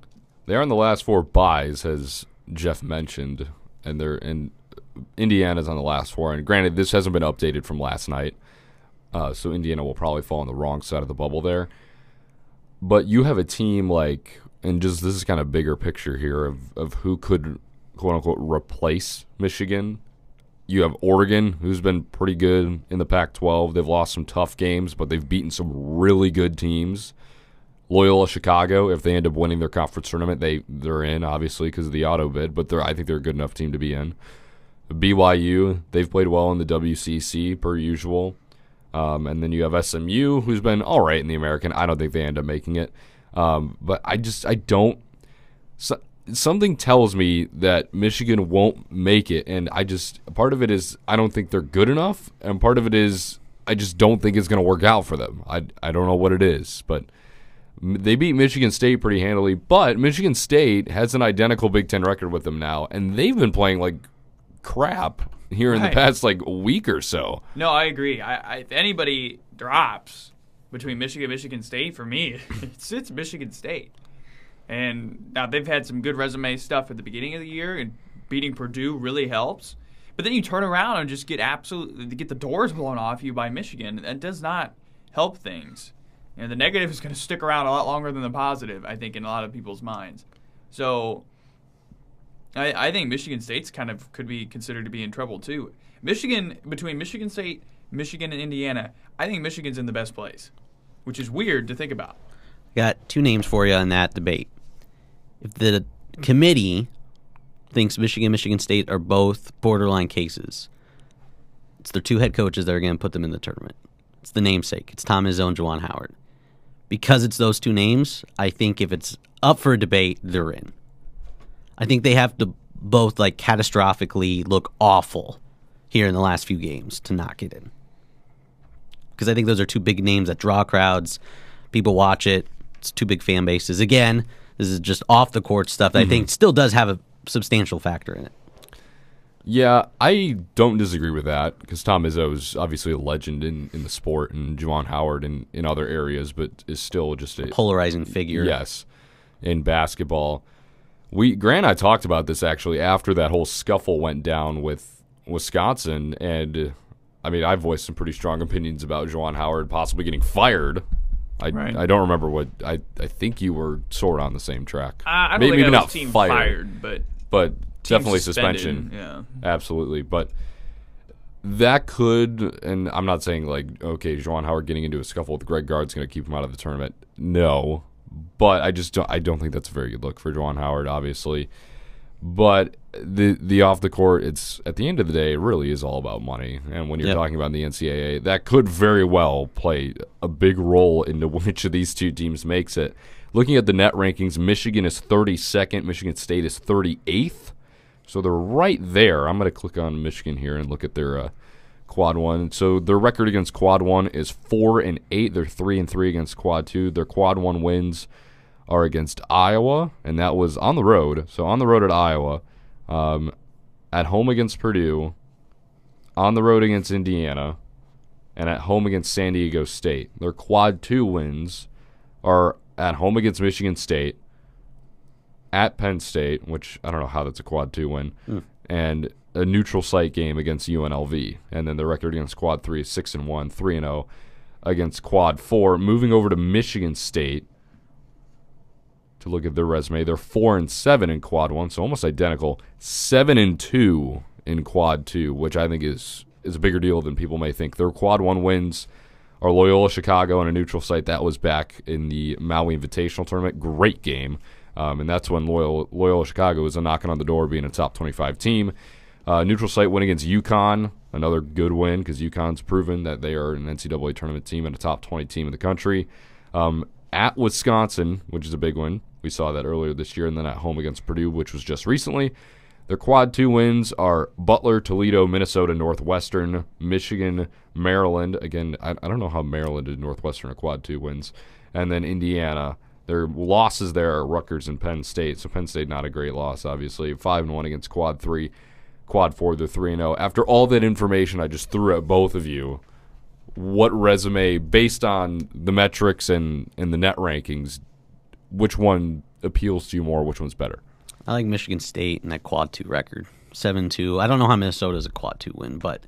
S1: They are in the last four byes, as Jeff mentioned, and they're in Indiana's on the last four. And granted, this hasn't been updated from last night, uh, so Indiana will probably fall on the wrong side of the bubble there. But you have a team like, and just this is kind of bigger picture here of of who could quote unquote replace Michigan. You have Oregon, who's been pretty good in the Pac-12. They've lost some tough games, but they've beaten some really good teams. Loyola Chicago, if they end up winning their conference tournament, they they're in obviously because of the auto bid, but they're I think they're a good enough team to be in. BYU, they've played well in the WCC per usual, um, and then you have SMU, who's been all right in the American. I don't think they end up making it, um, but I just I don't. So, something tells me that Michigan won't make it, and I just part of it is I don't think they're good enough, and part of it is I just don't think it's going to work out for them. I I don't know what it is, but they beat Michigan State pretty handily. But Michigan State has an identical Big Ten record with them now, and they've been playing like crap here in the past like week or so.
S3: No, I agree. I, I if anybody drops between Michigan and Michigan State, for me, it's it's Michigan State. And now they've had some good resume stuff at the beginning of the year, and beating Purdue really helps. But then you turn around and just get absolutely get the doors blown off you by Michigan. That does not help things. And the negative is going to stick around a lot longer than the positive, I think, in a lot of people's minds. So I, I think Michigan State's kind of could be considered to be in trouble too. Michigan between Michigan State, Michigan, and Indiana, I think Michigan's in the best place, which is weird to think about.
S2: Got two names for you in that debate. If the committee thinks Michigan, Michigan State are both borderline cases, it's their two head coaches that are going to put them in the tournament. It's the namesake. It's Tom Izzo and Juwan Howard. Because it's those two names, I think if it's up for a debate, they're in. I think they have to both like catastrophically look awful here in the last few games to not get in. Because I think those are two big names that draw crowds. People watch it. It's two big fan bases. Again, this is just off the court stuff that I think mm-hmm. still does have a substantial factor in it.
S1: Yeah, I don't disagree with that because Tom Izzo is obviously a legend in, in the sport and Juwan Howard in, in other areas, but is still just a
S2: Polarizing figure.
S1: yes in basketball. We Grant and I talked about this actually after that whole scuffle went down with Wisconsin, and I mean I voiced some pretty strong opinions about Juwan Howard possibly getting fired. I,
S3: Right.
S1: I don't remember what I I think you were sort of on the same track.
S3: I, I don't
S1: maybe
S3: think
S1: maybe not
S3: team
S1: fired,
S3: fired, but
S1: but definitely
S3: suspended,
S1: suspension.
S3: Yeah.
S1: Absolutely, but that could, and I'm not saying like, okay, Juwan Howard getting into a scuffle with Greg Gard's going to keep him out of the tournament. No, but I just don't, I don't think that's a very good look for Juwan Howard, obviously. But the the off the court, it's at the end of the day, it really is all about money. And when you're
S2: Yep.
S1: talking about the NCAA, that could very well play a big role into which of these two teams makes it. Looking at the net rankings, Michigan is 32nd, Michigan State is 38th. So they're right there. I'm going to click on Michigan here and look at their uh, quad one. So their record against quad one is four and eight. They're three and three against quad two. Their quad one wins are against Iowa, and that was on the road. So on the road at Iowa, um, at home against Purdue, on the road against Indiana, and at home against San Diego State. Their quad two wins are at home against Michigan State, at Penn State, which I don't know how that's a quad two win, and a neutral site game against UNLV. And then the record against quad three is six and one, three and zero against quad four. Moving over to Michigan State to look at their resume, they're four and seven in quad one, so almost identical. Seven and two in quad two, which I think is is a bigger deal than people may think. Their quad one wins are Loyola Chicago on a neutral site. That was back in the Maui Invitational Tournament. Great game. Um, and that's when Loyola, Loyola Chicago was knocking on the door being a top 25 team. Uh, neutral site win against UConn, another good win because UConn's proven that they are an NCAA tournament team and a top 20 team in the country. Um, at Wisconsin, which is a big win. We saw that earlier this year. And then at home against Purdue, which was just recently. Their quad two wins are Butler, Toledo, Minnesota, Northwestern, Michigan, Maryland. Again, I, I don't know how Maryland and Northwestern are quad two wins. And then Indiana. Their losses there are Rutgers and Penn State. So Penn State not a great loss, obviously. Five and one against quad three. Quad four, they're three and zero. After all that information I just threw at both of you, what resume, based on the metrics and, and the net rankings, which one appeals to you more? Which one's better?
S2: I like Michigan State and that quad two record, seven two. I don't know how Minnesota's a quad two win, but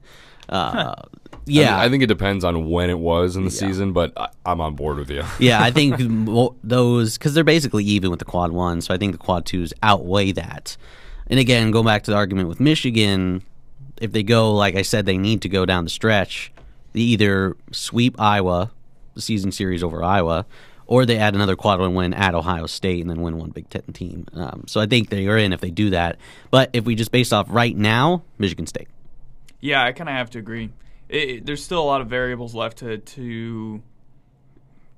S2: uh, yeah,
S1: I, I think it depends on when it was in the season, but I, I'm on board with you.
S2: yeah, I think those because they're basically even with the quad one, so I think the quad twos outweigh that. And again, go back to the argument with Michigan. If they go, like I said, they need to go down the stretch. They either sweep Iowa, the season series over Iowa, or they add another quad one win at Ohio State and then win one Big Ten team. Um, so I think they are in if they do that. But if we just based off right now, Michigan State.
S3: Yeah, I kind of have to agree. It, it- there's still a lot of variables left to to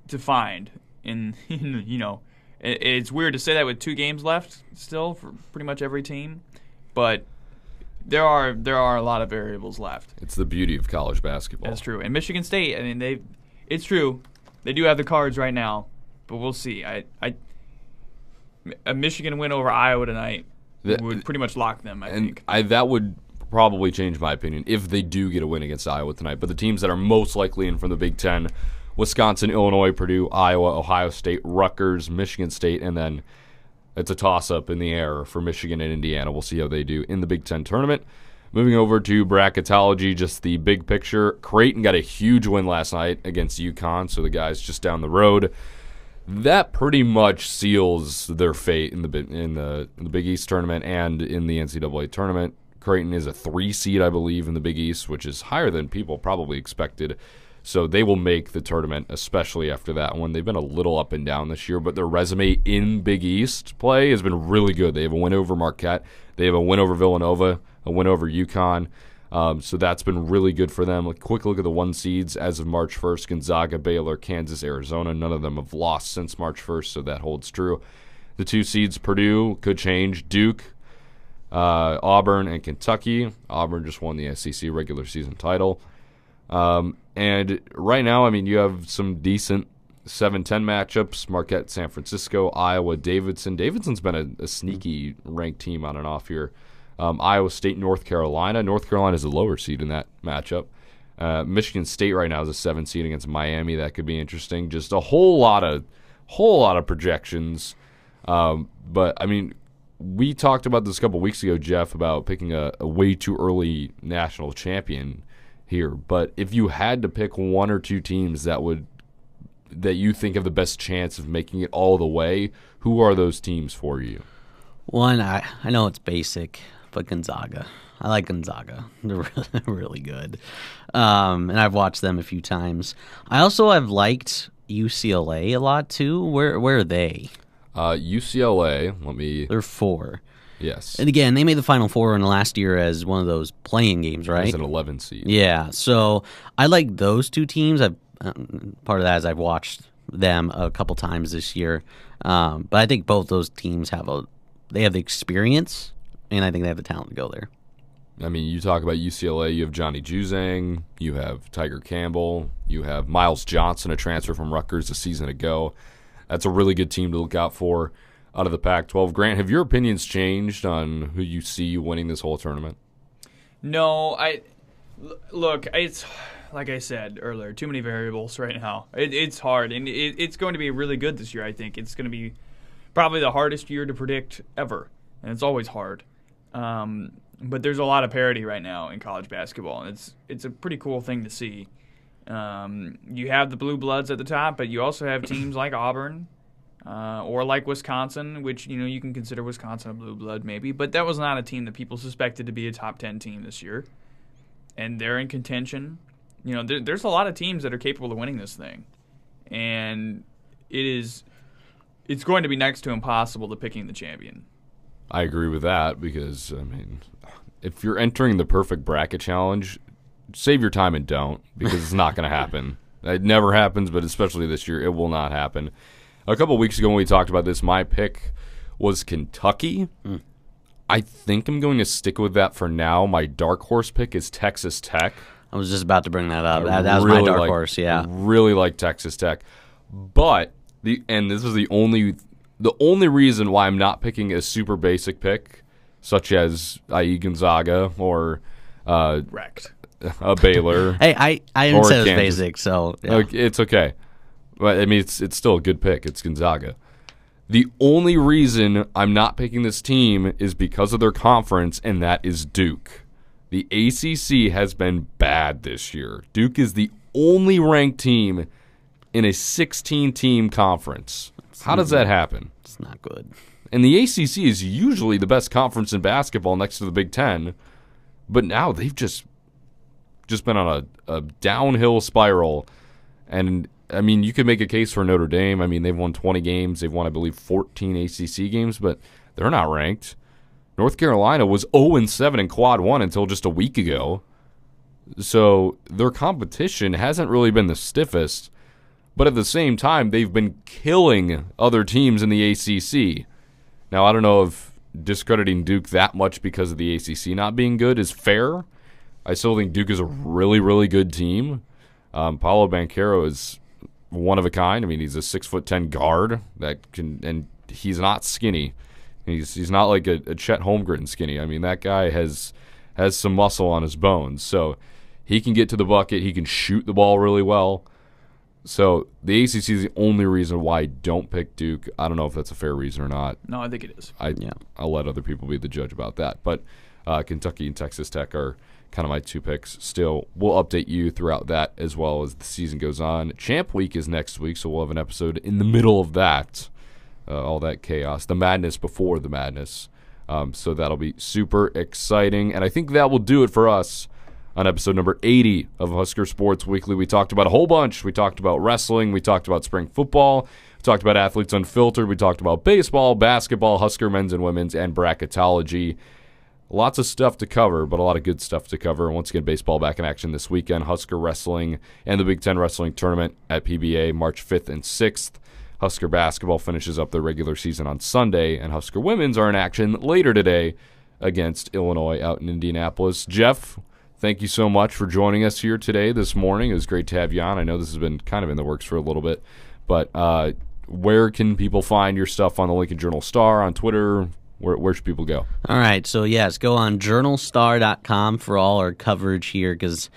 S3: to find, in, in you know, it, it's weird to say that with two games left still for pretty much every team, but there are there are a lot of variables left.
S1: It's the beauty of college basketball.
S3: That's true. And Michigan State, I mean, they it's true. They do have the cards right now, but we'll see. I I a Michigan win over Iowa tonight
S1: The-
S3: would pretty much lock them, I
S1: and
S3: think.
S1: I, that would probably change my opinion if they do get a win against Iowa tonight. But the teams that are most likely in from the Big Ten: Wisconsin, Illinois, Purdue, Iowa, Ohio State, Rutgers, Michigan State, and then it's a toss-up in the air for Michigan and Indiana. We'll see how they do in the Big Ten tournament. Moving over to bracketology, just the big picture. Creighton got a huge win last night against UConn, so the guys just down the road that pretty much seals their fate in the in the in the Big East tournament and in the NCAA tournament. Creighton is a three seed, I believe, in the Big East, which is higher than people probably expected. So they will make the tournament, especially after that one. They've been a little up and down this year, but their resume in Big East play has been really good. They have a win over Marquette, they have a win over Villanova, a win over UConn. Um, so that's been really good for them. A quick look at the one seeds as of March 1st Gonzaga, Baylor, Kansas, Arizona. None of them have lost since March 1st, so that holds true. The two seeds, Purdue, could change. Duke, uh, Auburn, and Kentucky. Auburn just won the SEC regular season title. Um, and right now, I mean, you have some decent 7 10 matchups Marquette, San Francisco, Iowa, Davidson. Davidson's been a, a sneaky ranked team on and off here. Um, Iowa State, North Carolina. North Carolina is a lower seed in that matchup. Uh, Michigan State right now is a seven seed against Miami. That could be interesting. Just a whole lot of whole lot of projections. Um, but I mean, we talked about this a couple weeks ago, Jeff, about picking a, a way too early national champion here. But if you had to pick one or two teams that would that you think have the best chance of making it all the way, who are those teams for you?
S2: One, I, I know it's basic, but Gonzaga. I like Gonzaga. They're really, really good, um, and I've watched them a few times. I also have liked UCLA a lot too. Where where are they?
S1: Uh, UCLA. Let me.
S2: They're four.
S1: Yes.
S2: And again, they made the Final Four in the last year as one of those playing games, right?
S1: As an 11 seed.
S2: Yeah. So I like those two teams. I've um, part of that is I've watched them a couple times this year, um, but I think both those teams have a they have the experience, and I think they have the talent to go there.
S1: I mean, you talk about UCLA, you have Johnny Juzang, you have Tiger Campbell, you have Myles Johnson, a transfer from Rutgers a season ago. That's a really good team to look out for out of the Pac 12. Grant, have your opinions changed on who you see winning this whole tournament?
S3: No, I l- look. It's like I said earlier. Too many variables right now. It, it's hard, and it, it's going to be really good this year. I think it's going to be probably the hardest year to predict ever, and it's always hard. Um, but there's a lot of parity right now in college basketball, and it's it's a pretty cool thing to see. Um, you have the blue bloods at the top, but you also have teams like Auburn, uh, or like Wisconsin, which you know you can consider Wisconsin a blue blood maybe, but that was not a team that people suspected to be a top ten team this year, and they're in contention. You know, there, there's a lot of teams that are capable of winning this thing, and it is it's going to be next to impossible to picking the champion.
S1: I agree with that because, I mean, if you're entering the perfect bracket challenge, save your time and don't because it's not going to happen. It never happens, but especially this year, it will not happen. A couple weeks ago when we talked about this, my pick was Kentucky. Hmm. I think I'm going to stick with that for now. My dark horse pick is Texas Tech.
S2: I was just about to bring that up. That, that was
S1: really
S2: my dark
S1: like-
S2: horse. Yeah.
S1: really like Texas Tech, but the and this is the only the only reason why I'm not picking a super basic pick, such as i.e. Gonzaga or uh,
S3: Wrecked.
S1: a Baylor.
S2: Hey, I I didn't say it was basic, so yeah.
S1: Like, it's okay, but I mean it's it's still a good pick. It's Gonzaga. The only reason I'm not picking this team is because of their conference, and that is Duke. The ACC has been bad this year. Duke is the only ranked team in a 16 team conference. How does that happen?
S2: it's not good.
S1: And the ACC is usually the best conference in basketball next to the Big Ten, but now they've just just been on a, a downhill spiral. And I mean, you could make a case for Notre Dame. I mean, they've won 20 games. They've won, I believe, 14 ACC games, but they're not ranked. North Carolina was 0 7 in quad one until just a week ago. So their competition hasn't really been the stiffest, but at the same time, they've been killing other teams in the ACC. Now, I don't know if discrediting Duke that much because of the ACC not being good is fair. I still think Duke is a really, really good team. Um, Paolo Banchero is one of a kind. I mean, he's a six foot ten guard that can, and he's not skinny. He's he's not like a, a Chet Holmgren skinny. I mean, that guy has has some muscle on his bones, so he can get to the bucket. He can shoot the ball really well. So the ACC is the only reason why I don't pick Duke. I don't know if that's a fair reason or not.
S3: No, I think it is.
S1: I
S2: Yeah.
S1: I'll let other people be the judge about that. But uh, Kentucky and Texas Tech are kind of my two picks. Still, we'll update you throughout that as well as the season goes on. Champ Week is next week, so we'll have an episode in the middle of that. Uh, all that chaos, the madness before the madness. Um, so that'll be super exciting, and I think that will do it for us on episode number 80 of Husker Sports Weekly. We talked about a whole bunch. We talked about wrestling. We talked about spring football. We talked about athletes unfiltered. We talked about baseball, basketball, Husker men's and women's, and bracketology. Lots of stuff to cover, but a lot of good stuff to cover. Once again, baseball back in action this weekend. Husker wrestling and the Big Ten wrestling tournament at PBA March 5th and 6th. Husker basketball finishes up their regular season on Sunday, and Husker women's are in action later today against Illinois out in Indianapolis. Jeff, thank you so much for joining us here today, this morning. It was great to have you on. I know this has been kind of in the works for a little bit, but uh, where can people find your stuff on the Lincoln Journal Star, on Twitter? Where, where should people go?
S2: All right, so yes, go on journalstar.com for all our coverage here because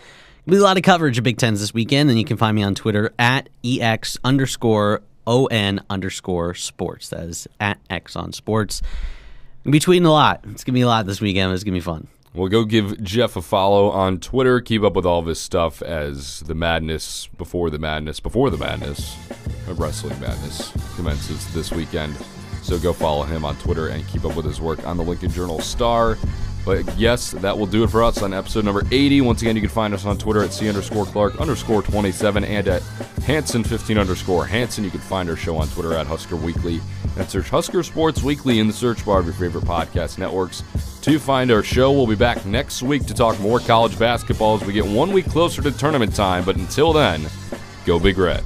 S2: be a lot of coverage of Big Tens this weekend, and you can find me on Twitter at ex underscore on underscore sports. That is at x on sports. Be tweeting a lot. It's gonna be a lot this weekend. It's gonna be fun.
S1: Well, go give Jeff a follow on Twitter. Keep up with all of his stuff as the madness before the madness before the madness of wrestling madness commences this weekend. So go follow him on Twitter and keep up with his work on the Lincoln Journal Star. But yes, that will do it for us on episode number 80. Once again, you can find us on Twitter at C underscore Clark underscore 27 and at Hanson 15 underscore Hanson. You can find our show on Twitter at Husker Weekly and search Husker Sports Weekly in the search bar of your favorite podcast networks to find our show. We'll be back next week to talk more college basketball as we get one week closer to tournament time. But until then, go Big Red.